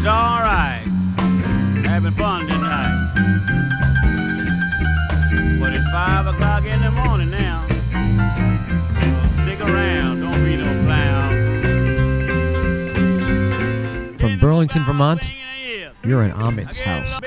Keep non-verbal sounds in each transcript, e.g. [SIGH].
It's alright. Having fun tonight. But it's five o'clock in the morning now. So stick around, don't be no clown. From Burlington, Vermont, you're in Ahmet's house.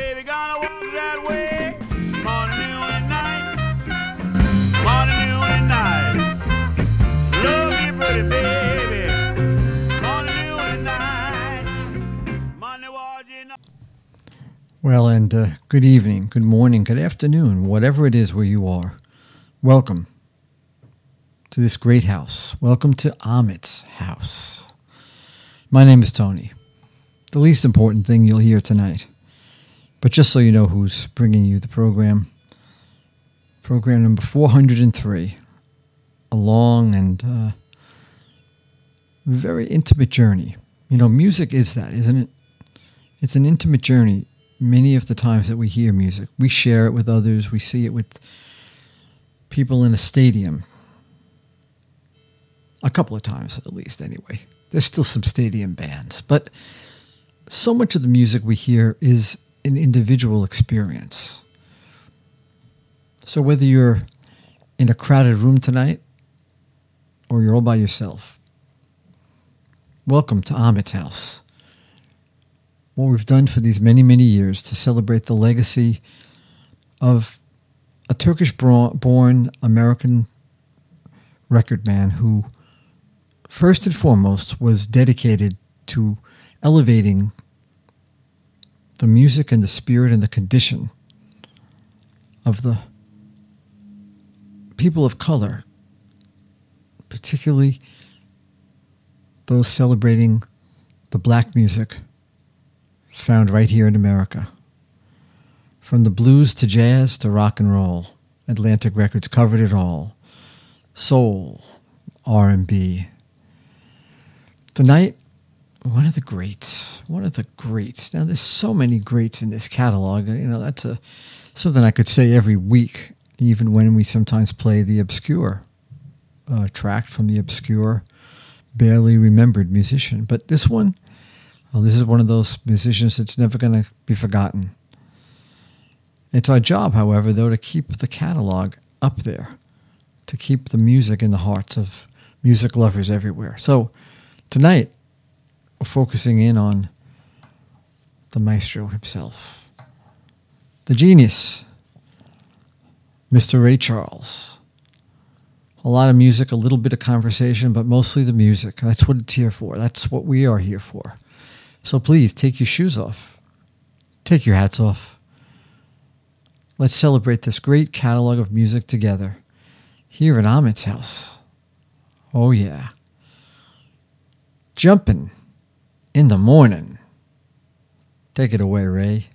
Well, and uh, good evening, good morning, good afternoon, whatever it is where you are. Welcome to this great house. Welcome to Ahmet's house. My name is Tony. The least important thing you'll hear tonight. But just so you know who's bringing you the program, program number 403, a long and uh, very intimate journey. You know, music is that, isn't it? It's an intimate journey. Many of the times that we hear music, we share it with others, we see it with people in a stadium. A couple of times at least, anyway. There's still some stadium bands, but so much of the music we hear is an individual experience. So whether you're in a crowded room tonight or you're all by yourself, welcome to Ahmet's house what we've done for these many, many years to celebrate the legacy of a Turkish born American record man who, first and foremost, was dedicated to elevating the music and the spirit and the condition of the people of color, particularly those celebrating the black music found right here in America. From the blues to jazz to rock and roll, Atlantic Records covered it all. Soul, R&B. Tonight, one of the greats, one of the greats. Now, there's so many greats in this catalog. You know, that's a, something I could say every week, even when we sometimes play the obscure uh, track from the obscure, barely remembered musician. But this one, well, this is one of those musicians that's never going to be forgotten. It's our job, however, though, to keep the catalog up there, to keep the music in the hearts of music lovers everywhere. So tonight, we're focusing in on the maestro himself, the genius, Mr. Ray Charles. A lot of music, a little bit of conversation, but mostly the music. That's what it's here for. That's what we are here for. So please take your shoes off, take your hats off. Let's celebrate this great catalog of music together here at Ahmet's house. Oh, yeah. Jumping in the morning. Take it away, Ray.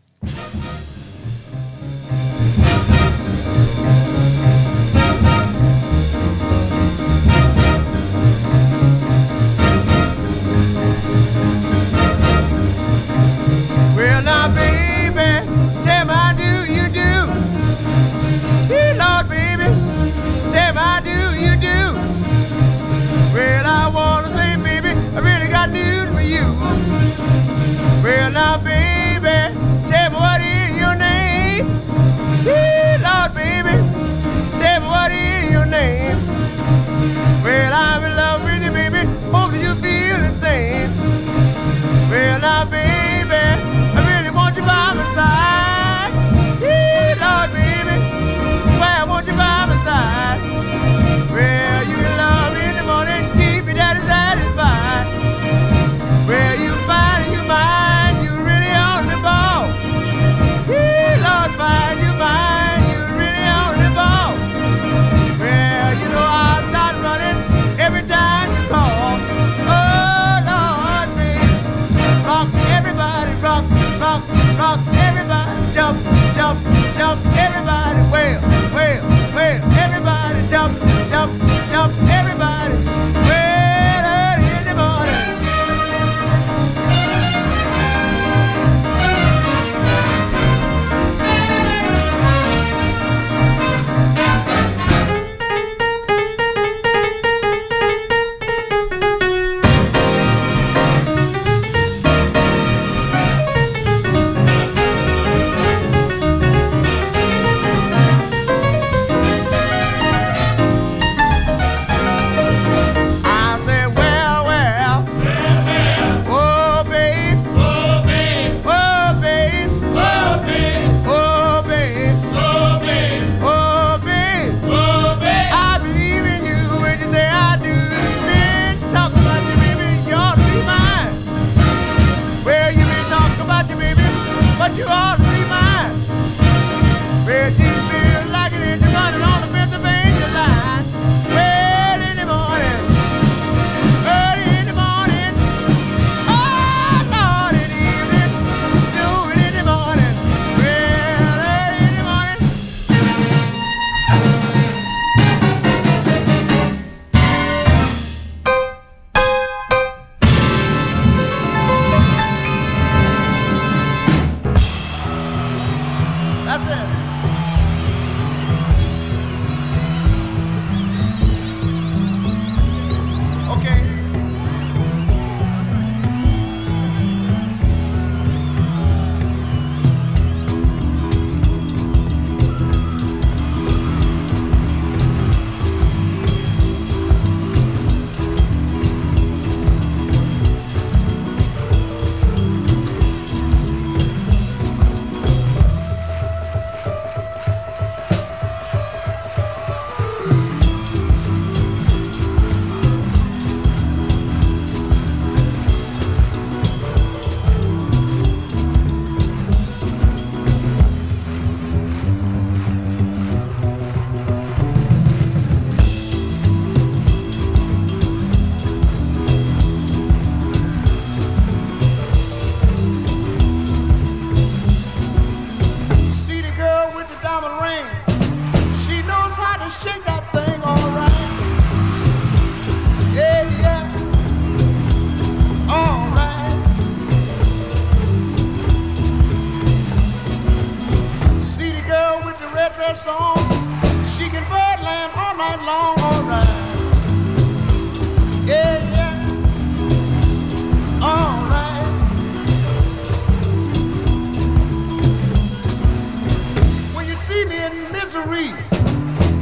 misery.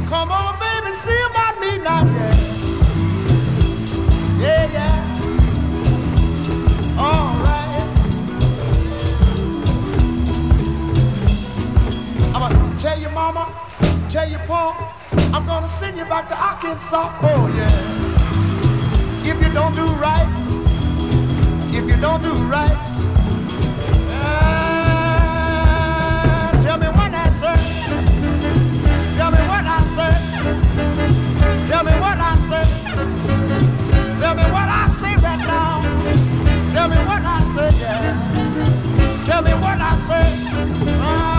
Come on, baby, see about me now, yeah. Yeah, yeah. All right. I'm gonna tell your mama, tell your pa, I'm gonna send you back to Arkansas, oh yeah. If you don't do right, if you don't do right, uh, tell me when I serve said. Tell me what I said. Tell me what I say right now. Tell me what I said, yeah. Tell me what I said. Uh, uh-huh.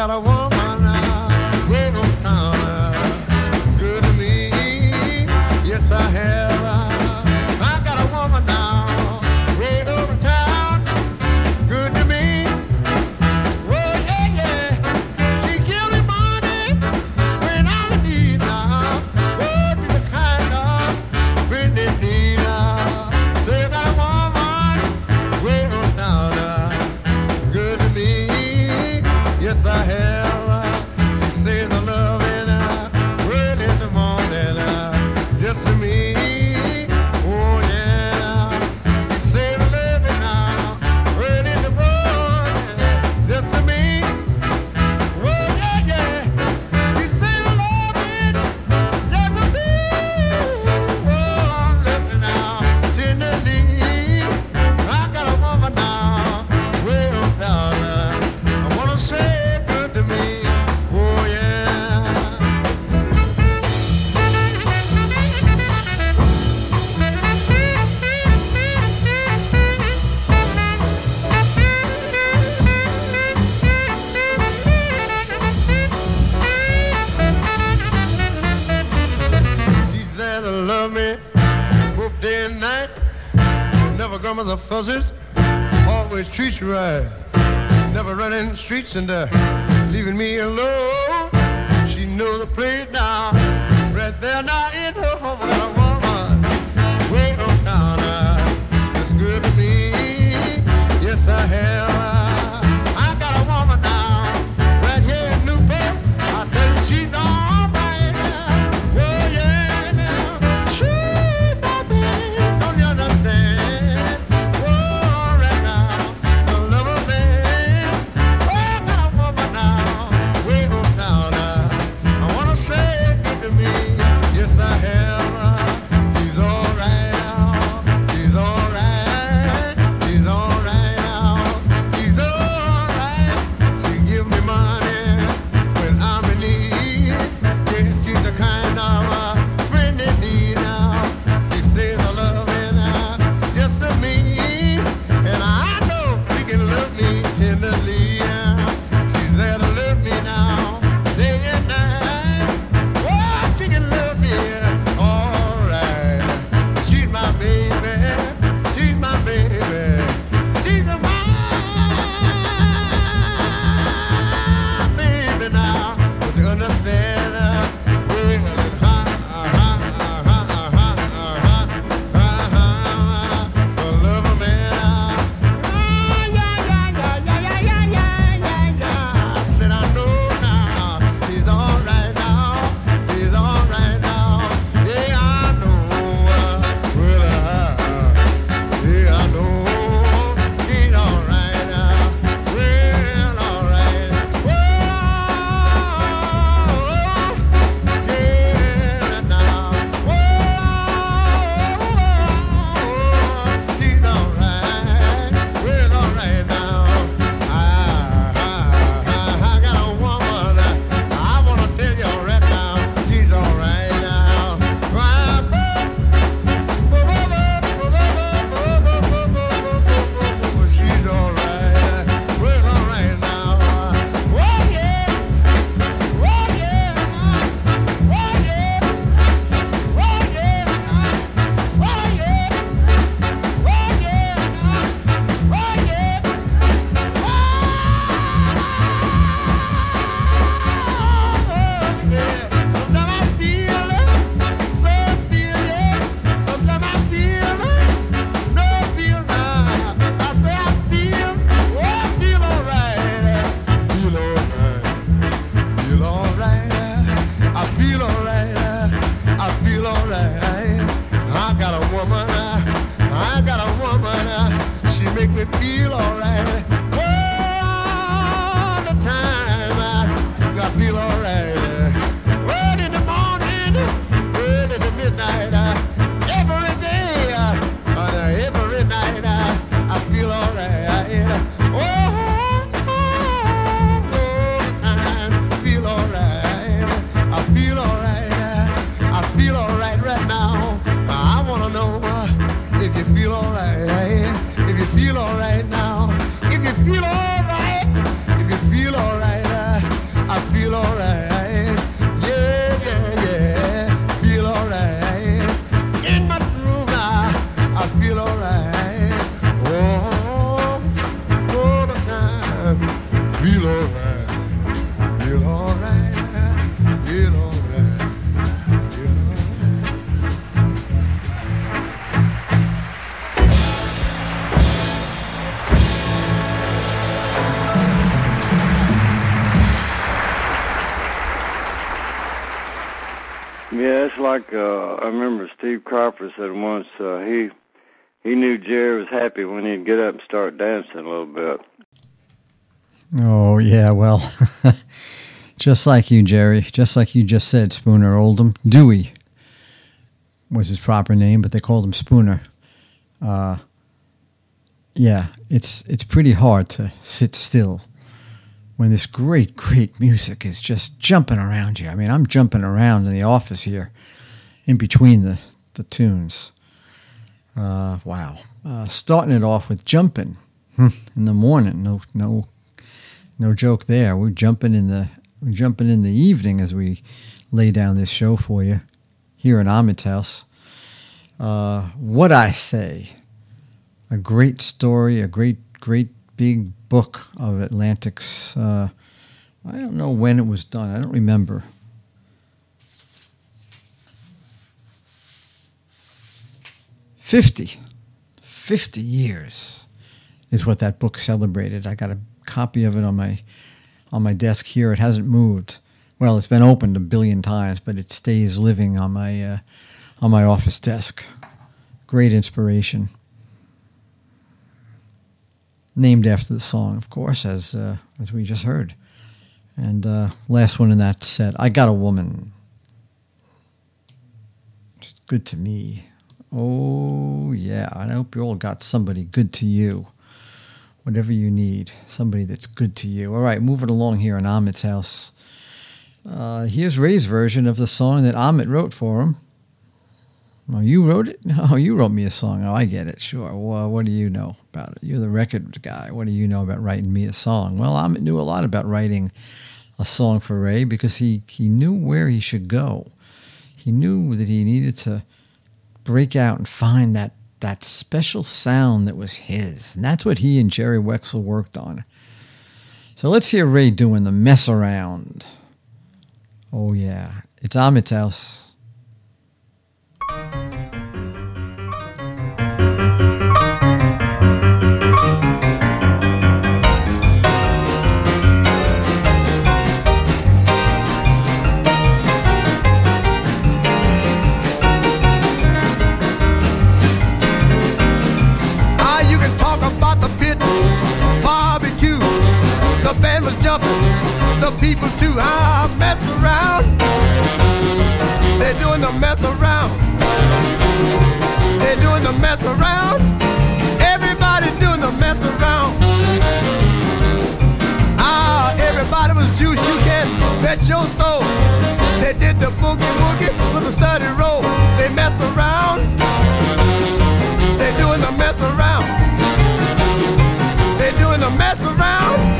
got a one. streets and uh, leaving me alone. feel alright. I feel alright. I got a woman. I got a woman. She make me feel alright. Steve Cropper said once uh, he he knew Jerry was happy when he'd get up and start dancing a little bit. Oh yeah, well, [LAUGHS] just like you, Jerry. Just like you just said, Spooner Oldham Dewey was his proper name, but they called him Spooner. Uh, yeah, it's it's pretty hard to sit still when this great, great music is just jumping around you. I mean, I'm jumping around in the office here in between the the tunes. Uh, wow. Uh, starting it off with jumping hmm, in the morning. No, no, no joke there. We're jumping in the we're jumping in the evening as we lay down this show for you here in Ahmet's house. Uh, what I say, a great story, a great, great big book of Atlantic's. Uh, I don't know when it was done. I don't remember. Fifty. 50 years is what that book celebrated. I got a copy of it on my on my desk here. It hasn't moved. Well, it's been opened a billion times, but it stays living on my uh, on my office desk. Great inspiration. Named after the song, of course, as uh, as we just heard. And uh, last one in that set, I got a woman. She's good to me. Oh, yeah. I hope you all got somebody good to you. Whatever you need, somebody that's good to you. All right, moving along here in Ahmet's house. Uh, here's Ray's version of the song that Ahmet wrote for him. Oh, you wrote it? No, [LAUGHS] you wrote me a song. Oh, I get it. Sure. Well, what do you know about it? You're the record guy. What do you know about writing me a song? Well, Ahmet knew a lot about writing a song for Ray because he, he knew where he should go. He knew that he needed to break out and find that that special sound that was his. And that's what he and Jerry Wexler worked on. So let's hear Ray doing the mess around. Oh yeah, it's Ahmet's. People too. Ah, mess around. They're doing the mess around. They're doing the mess around. Everybody doing the mess around. Ah, everybody was juice. You can bet your soul. They did the boogie woogie with a study roll. They mess around. They're doing the mess around. They're doing the mess around.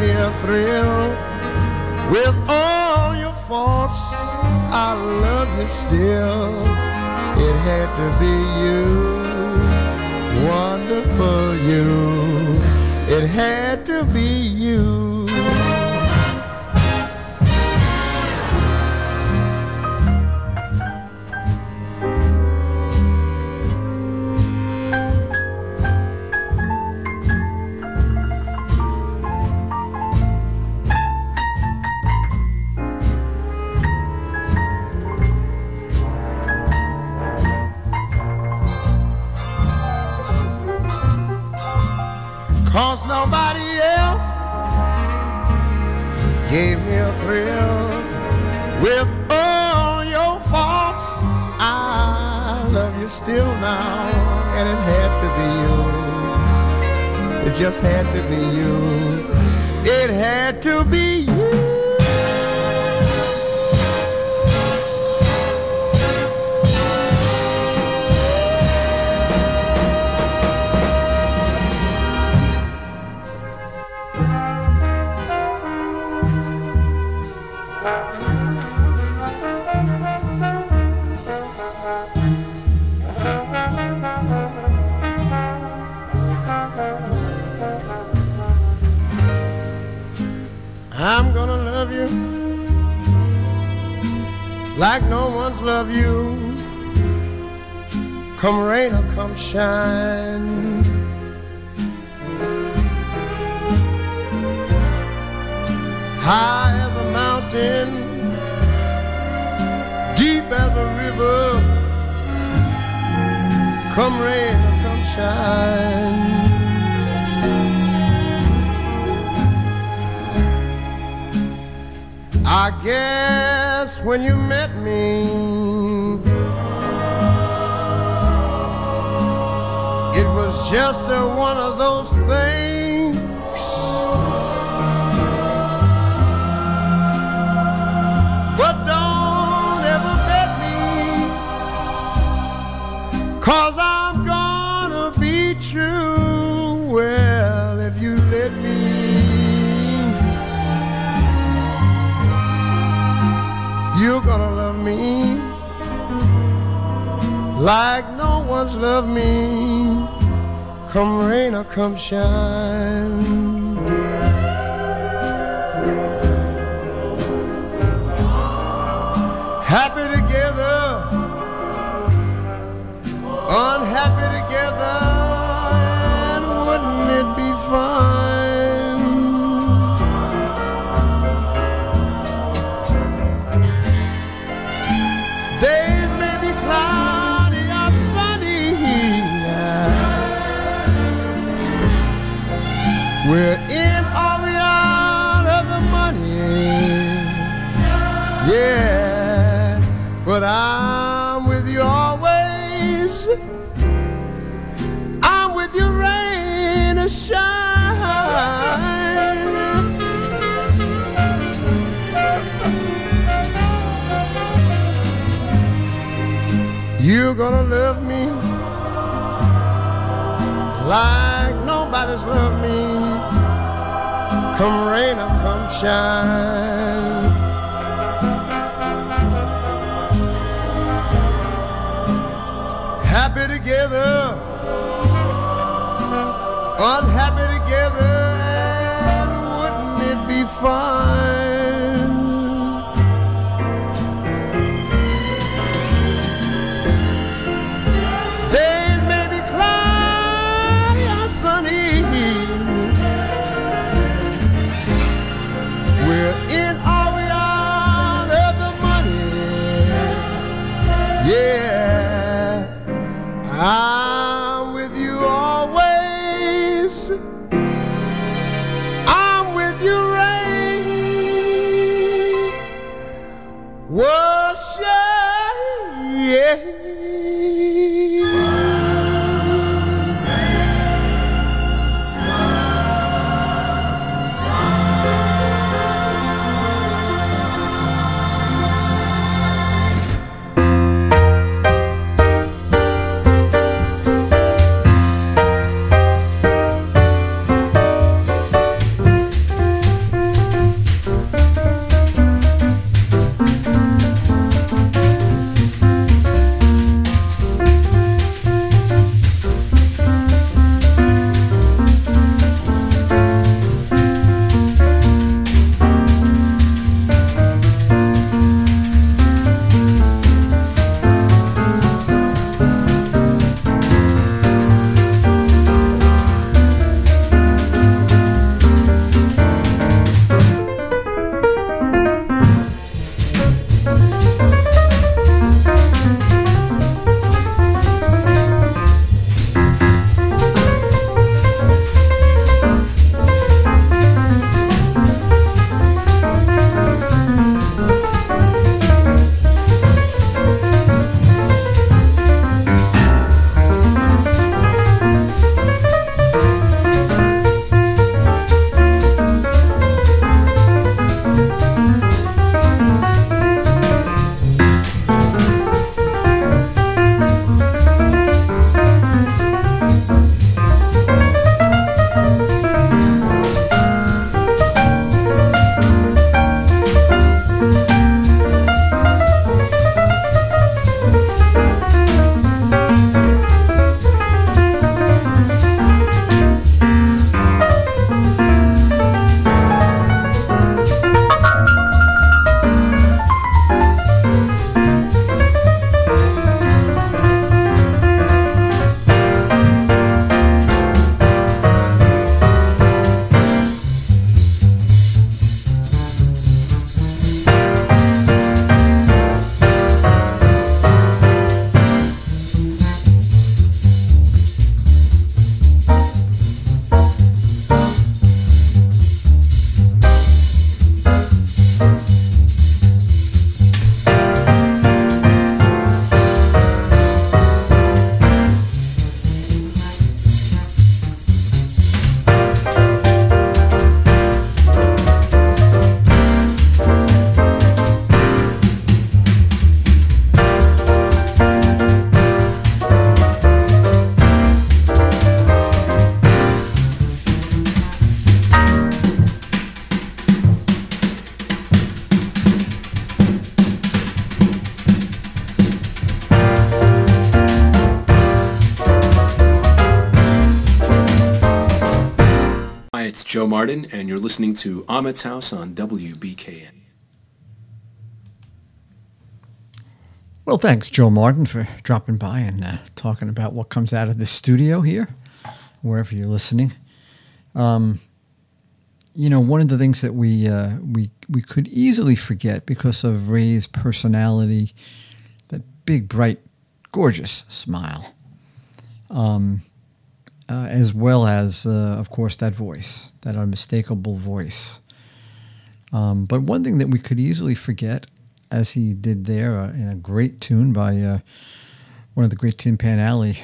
Me a thrill with all your faults. I love you still. It had to be you, wonderful you. It had to be you. Now, and it had to be you. It just had to be you. It had to be you. Love you like no one's loved you. Come rain or come shine. High as a mountain, deep as a river. Come rain or come shine. I guess when you met me, it was just a, one of those things. But don't ever bet me, cause I'm me like no one's loved me. Come rain or come shine. Happy together, unhappy together, and wouldn't it be fine? I'm with you always. I'm with you rain or shine. You're gonna love me like nobody's loved me. Come rain or come shine. Together, unhappy together, and wouldn't it be fine? Joe Martin, and you're listening to Ahmet's House on WBKN. Well, thanks, Joe Martin, for dropping by and uh, talking about what comes out of the studio here, wherever you're listening. Um, you know, one of the things that we uh, we we could easily forget because of Ray's personality, that big, bright, gorgeous smile, um, uh, as well as, uh, of course, that voice, that unmistakable voice. Um, but one thing that we could easily forget as he did there uh, in a great tune by uh, one of the great Tin Pan Alley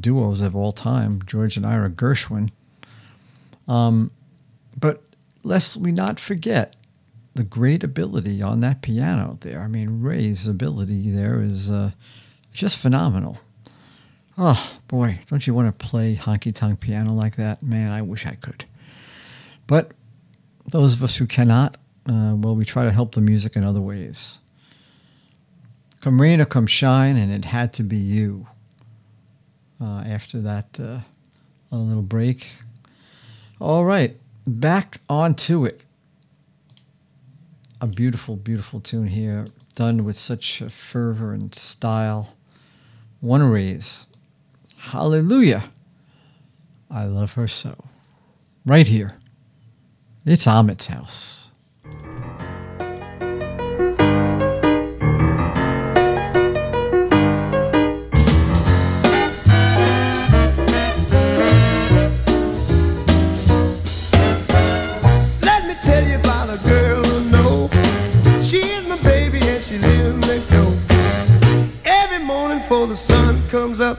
duos of all time, George and Ira Gershwin. Um, but lest we not forget the great ability on that piano there. I mean, Ray's ability there is uh, just phenomenal. Oh, boy, don't you want to play honky tonk piano like that? Man, I wish I could. But those of us who cannot, uh, well, we try to help the music in other ways. Come rain or come shine, and it had to be you. Uh, after that uh, little break. All right, back onto it. A beautiful, beautiful tune here, done with such fervor and style. One raise. Hallelujah. I love her so. Right here. It's Ahmet's house. Let me tell you about a girl who know she my baby and she lives next door. Every morning before the sun comes up,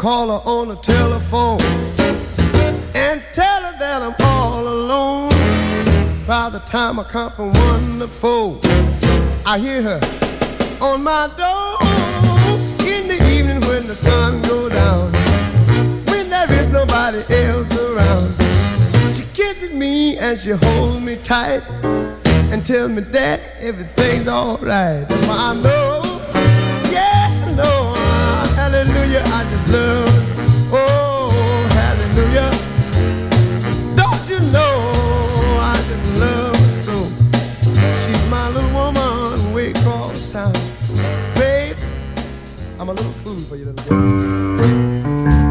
call her on the telephone and tell her that I'm all alone, by the time I come from one to four, I hear her on my door in the evening when the sun go down, when there is nobody else around. She kisses me and she holds me tight and tells me that everything's alright. That's why I know, know, hallelujah, I just love her. Oh, hallelujah. Don't you know I just love her so? She's my little woman way across town. Babe, I'm a little fool for you little girl.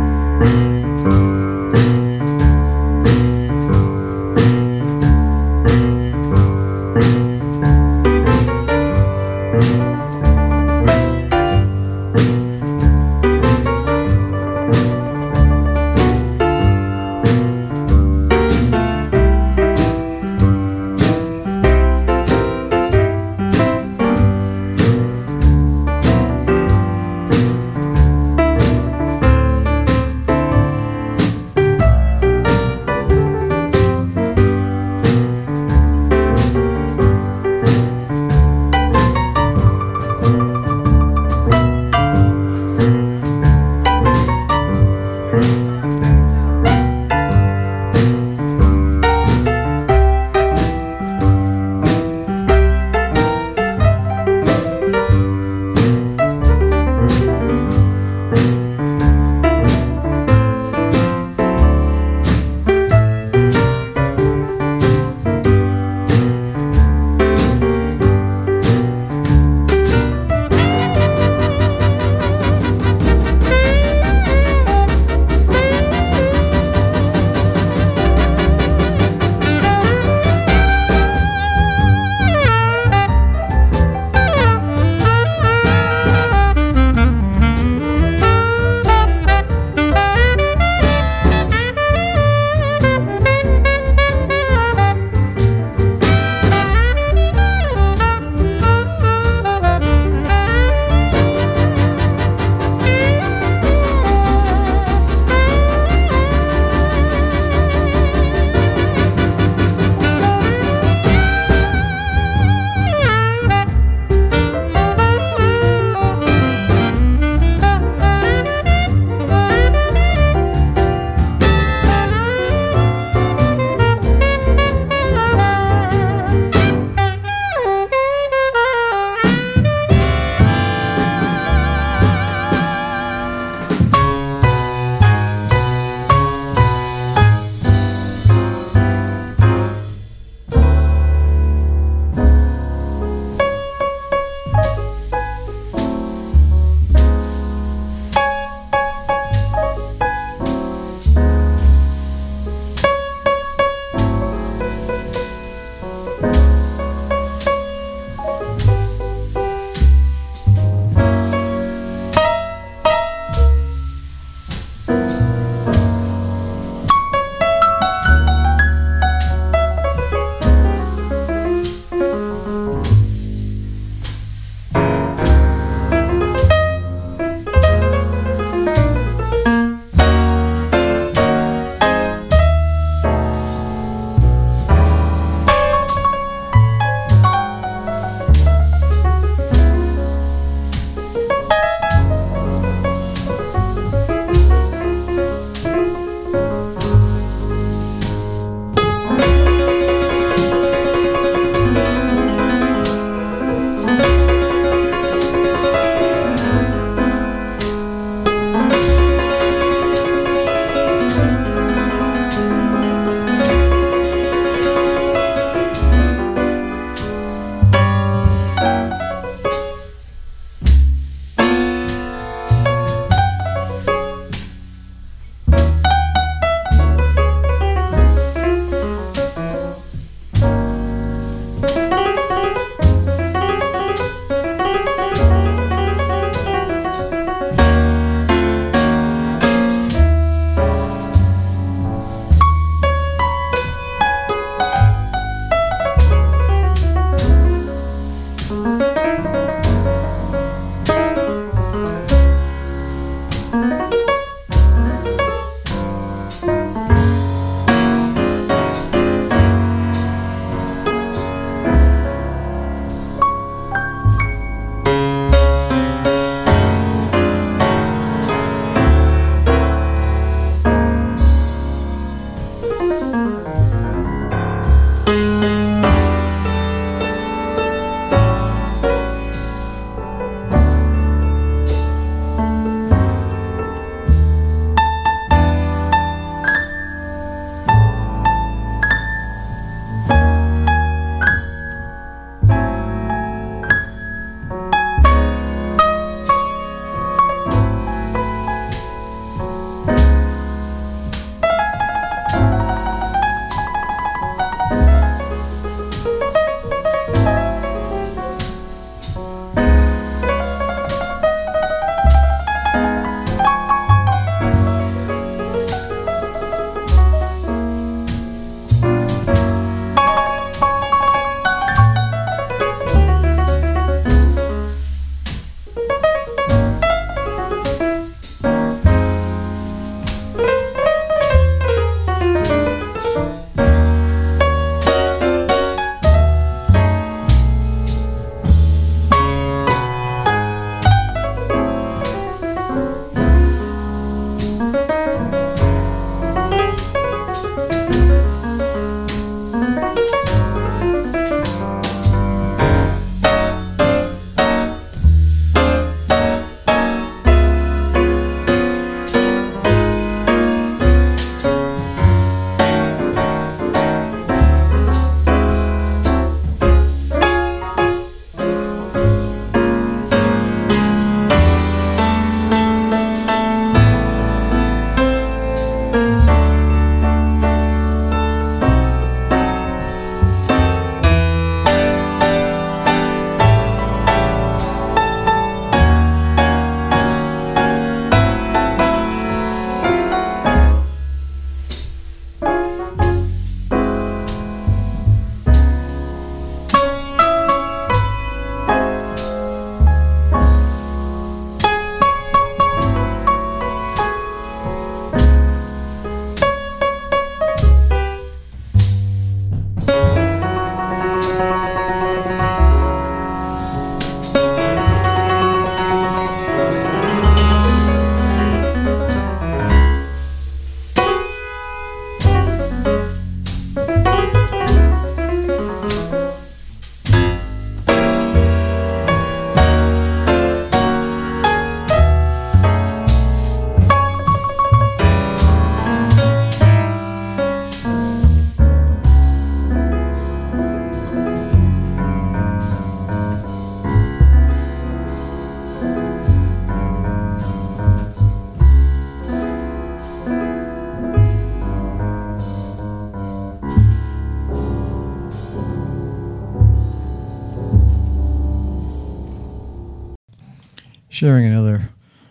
Sharing another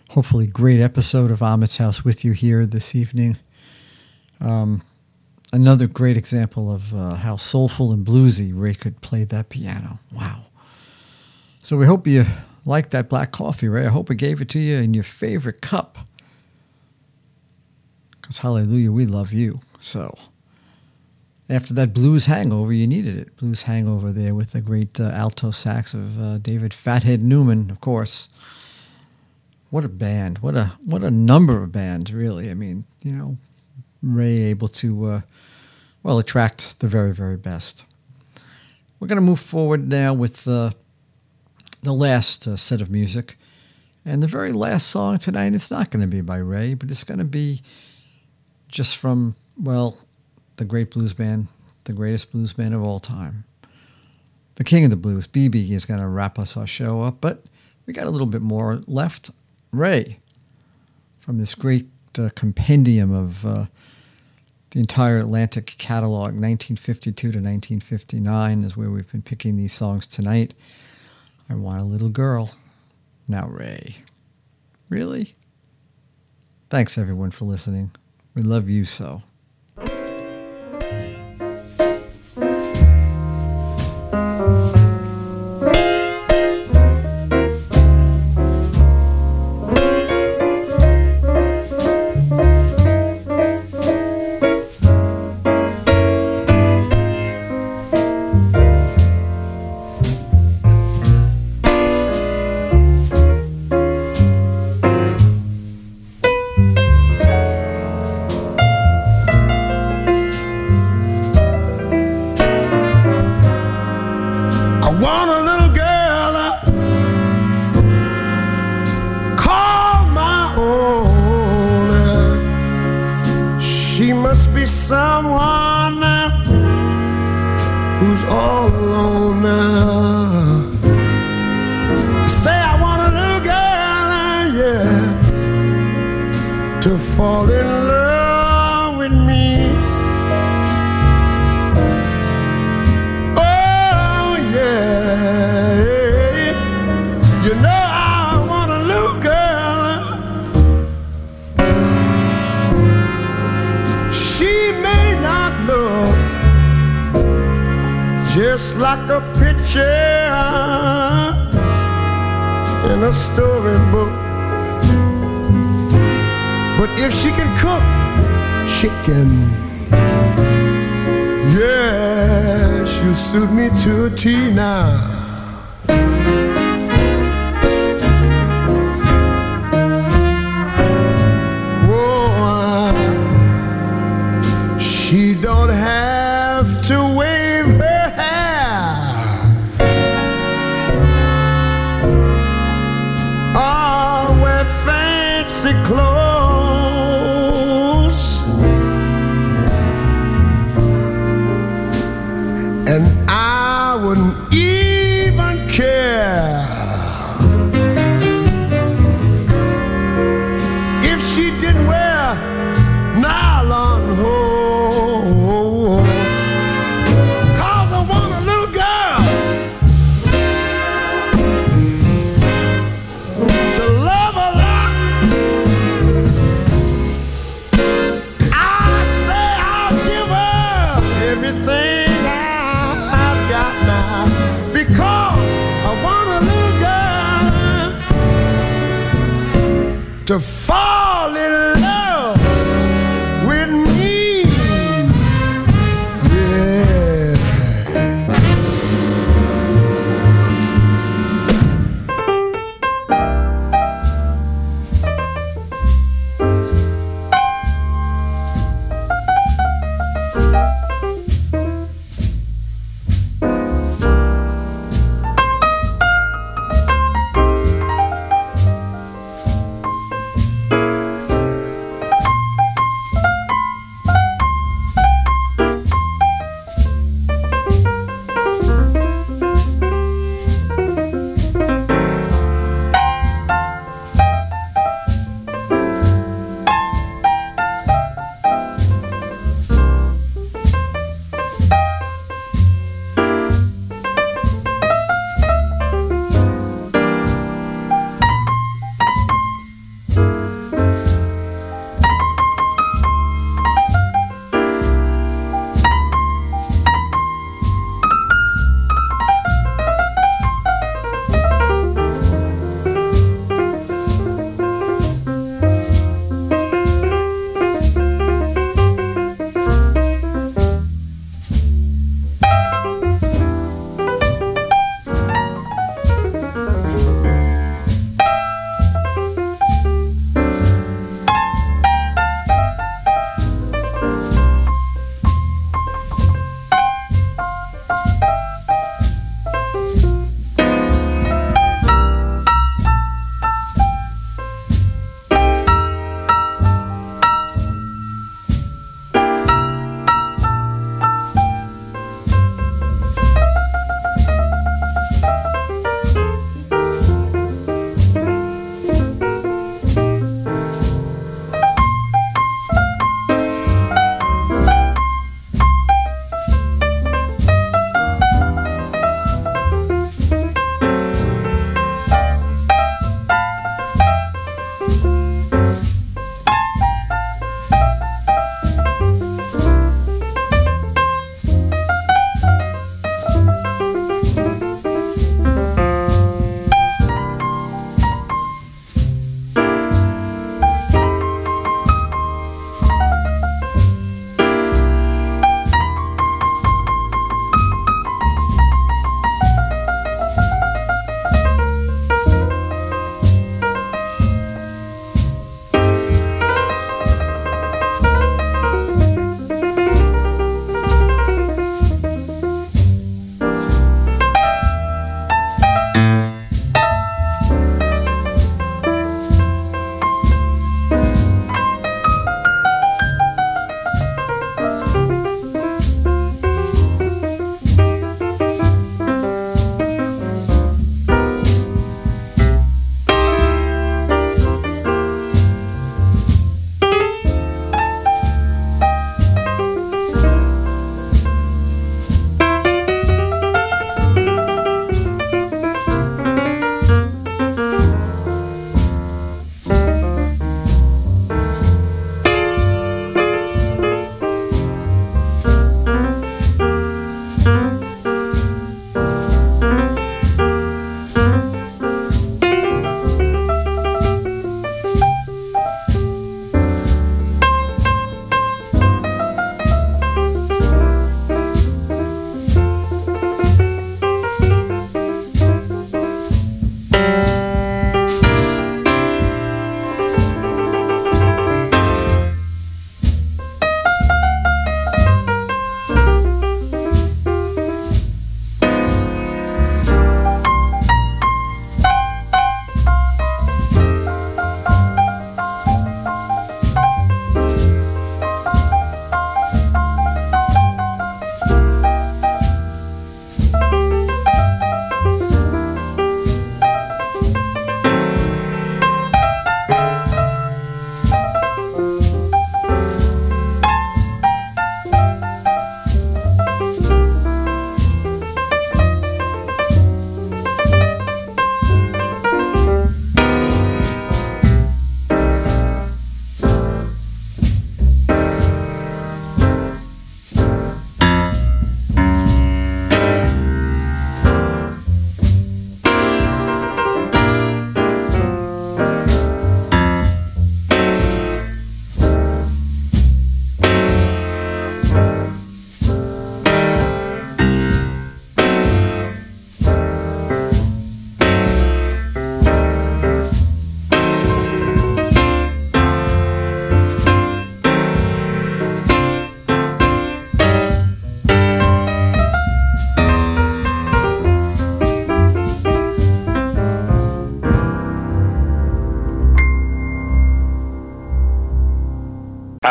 hopefully great episode of Ahmet's House with you here this evening. Um, another great example of uh, how soulful and bluesy Ray could play that piano. Wow. So we hope you liked that black coffee, Ray. I hope I gave it to you in your favorite cup. Because hallelujah, we love you. So after that blues hangover, you needed it. Blues hangover there with the great uh, alto sax of uh, David Fathead Newman, of course. What a band! What a what a number of bands, really. I mean, you know, Ray able to uh, well attract the very very best. We're going to move forward now with uh, the last uh, set of music, and the very last song tonight. It's not going to be by Ray, but it's going to be just from well the great blues band, the greatest blues band of all time. The king of the blues, BB, is going to wrap us our show up, but we got a little bit more left. Ray, from this great uh, compendium of uh, the entire Atlantic catalog, 1952 to 1959, is where we've been picking these songs tonight. I Want a Little Girl. Now, Ray. Really? Thanks, everyone, for listening. We love you so.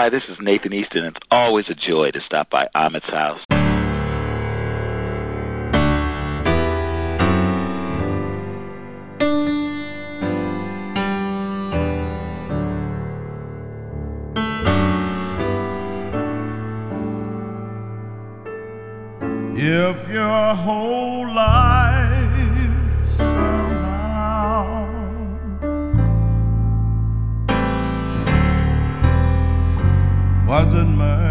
Hi, this is Nathan Easton. And it's always a joy to stop by Ahmet's house. If your whole wasn't much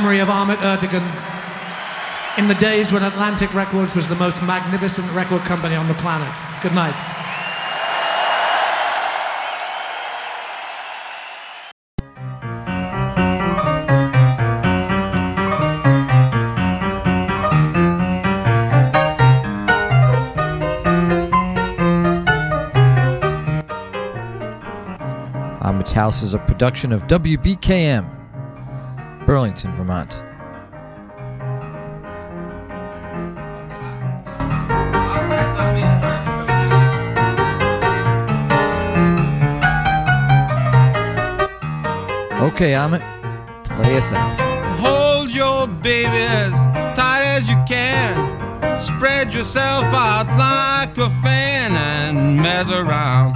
memory of Ahmet Ertegun in the days when Atlantic Records was the most magnificent record company on the planet. Good night. Um, Ahmet's House is a production of WBKM, Burlington, Vermont. Okay, Ahmet, play us out. Hold your baby as tight as you can. Spread yourself out like a fan and mess around.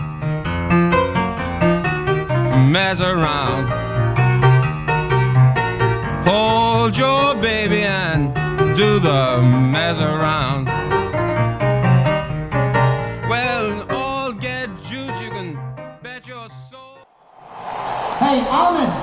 Mess around. Your baby and do the mess around. Well, all get juice, you can bet your soul. Hey, it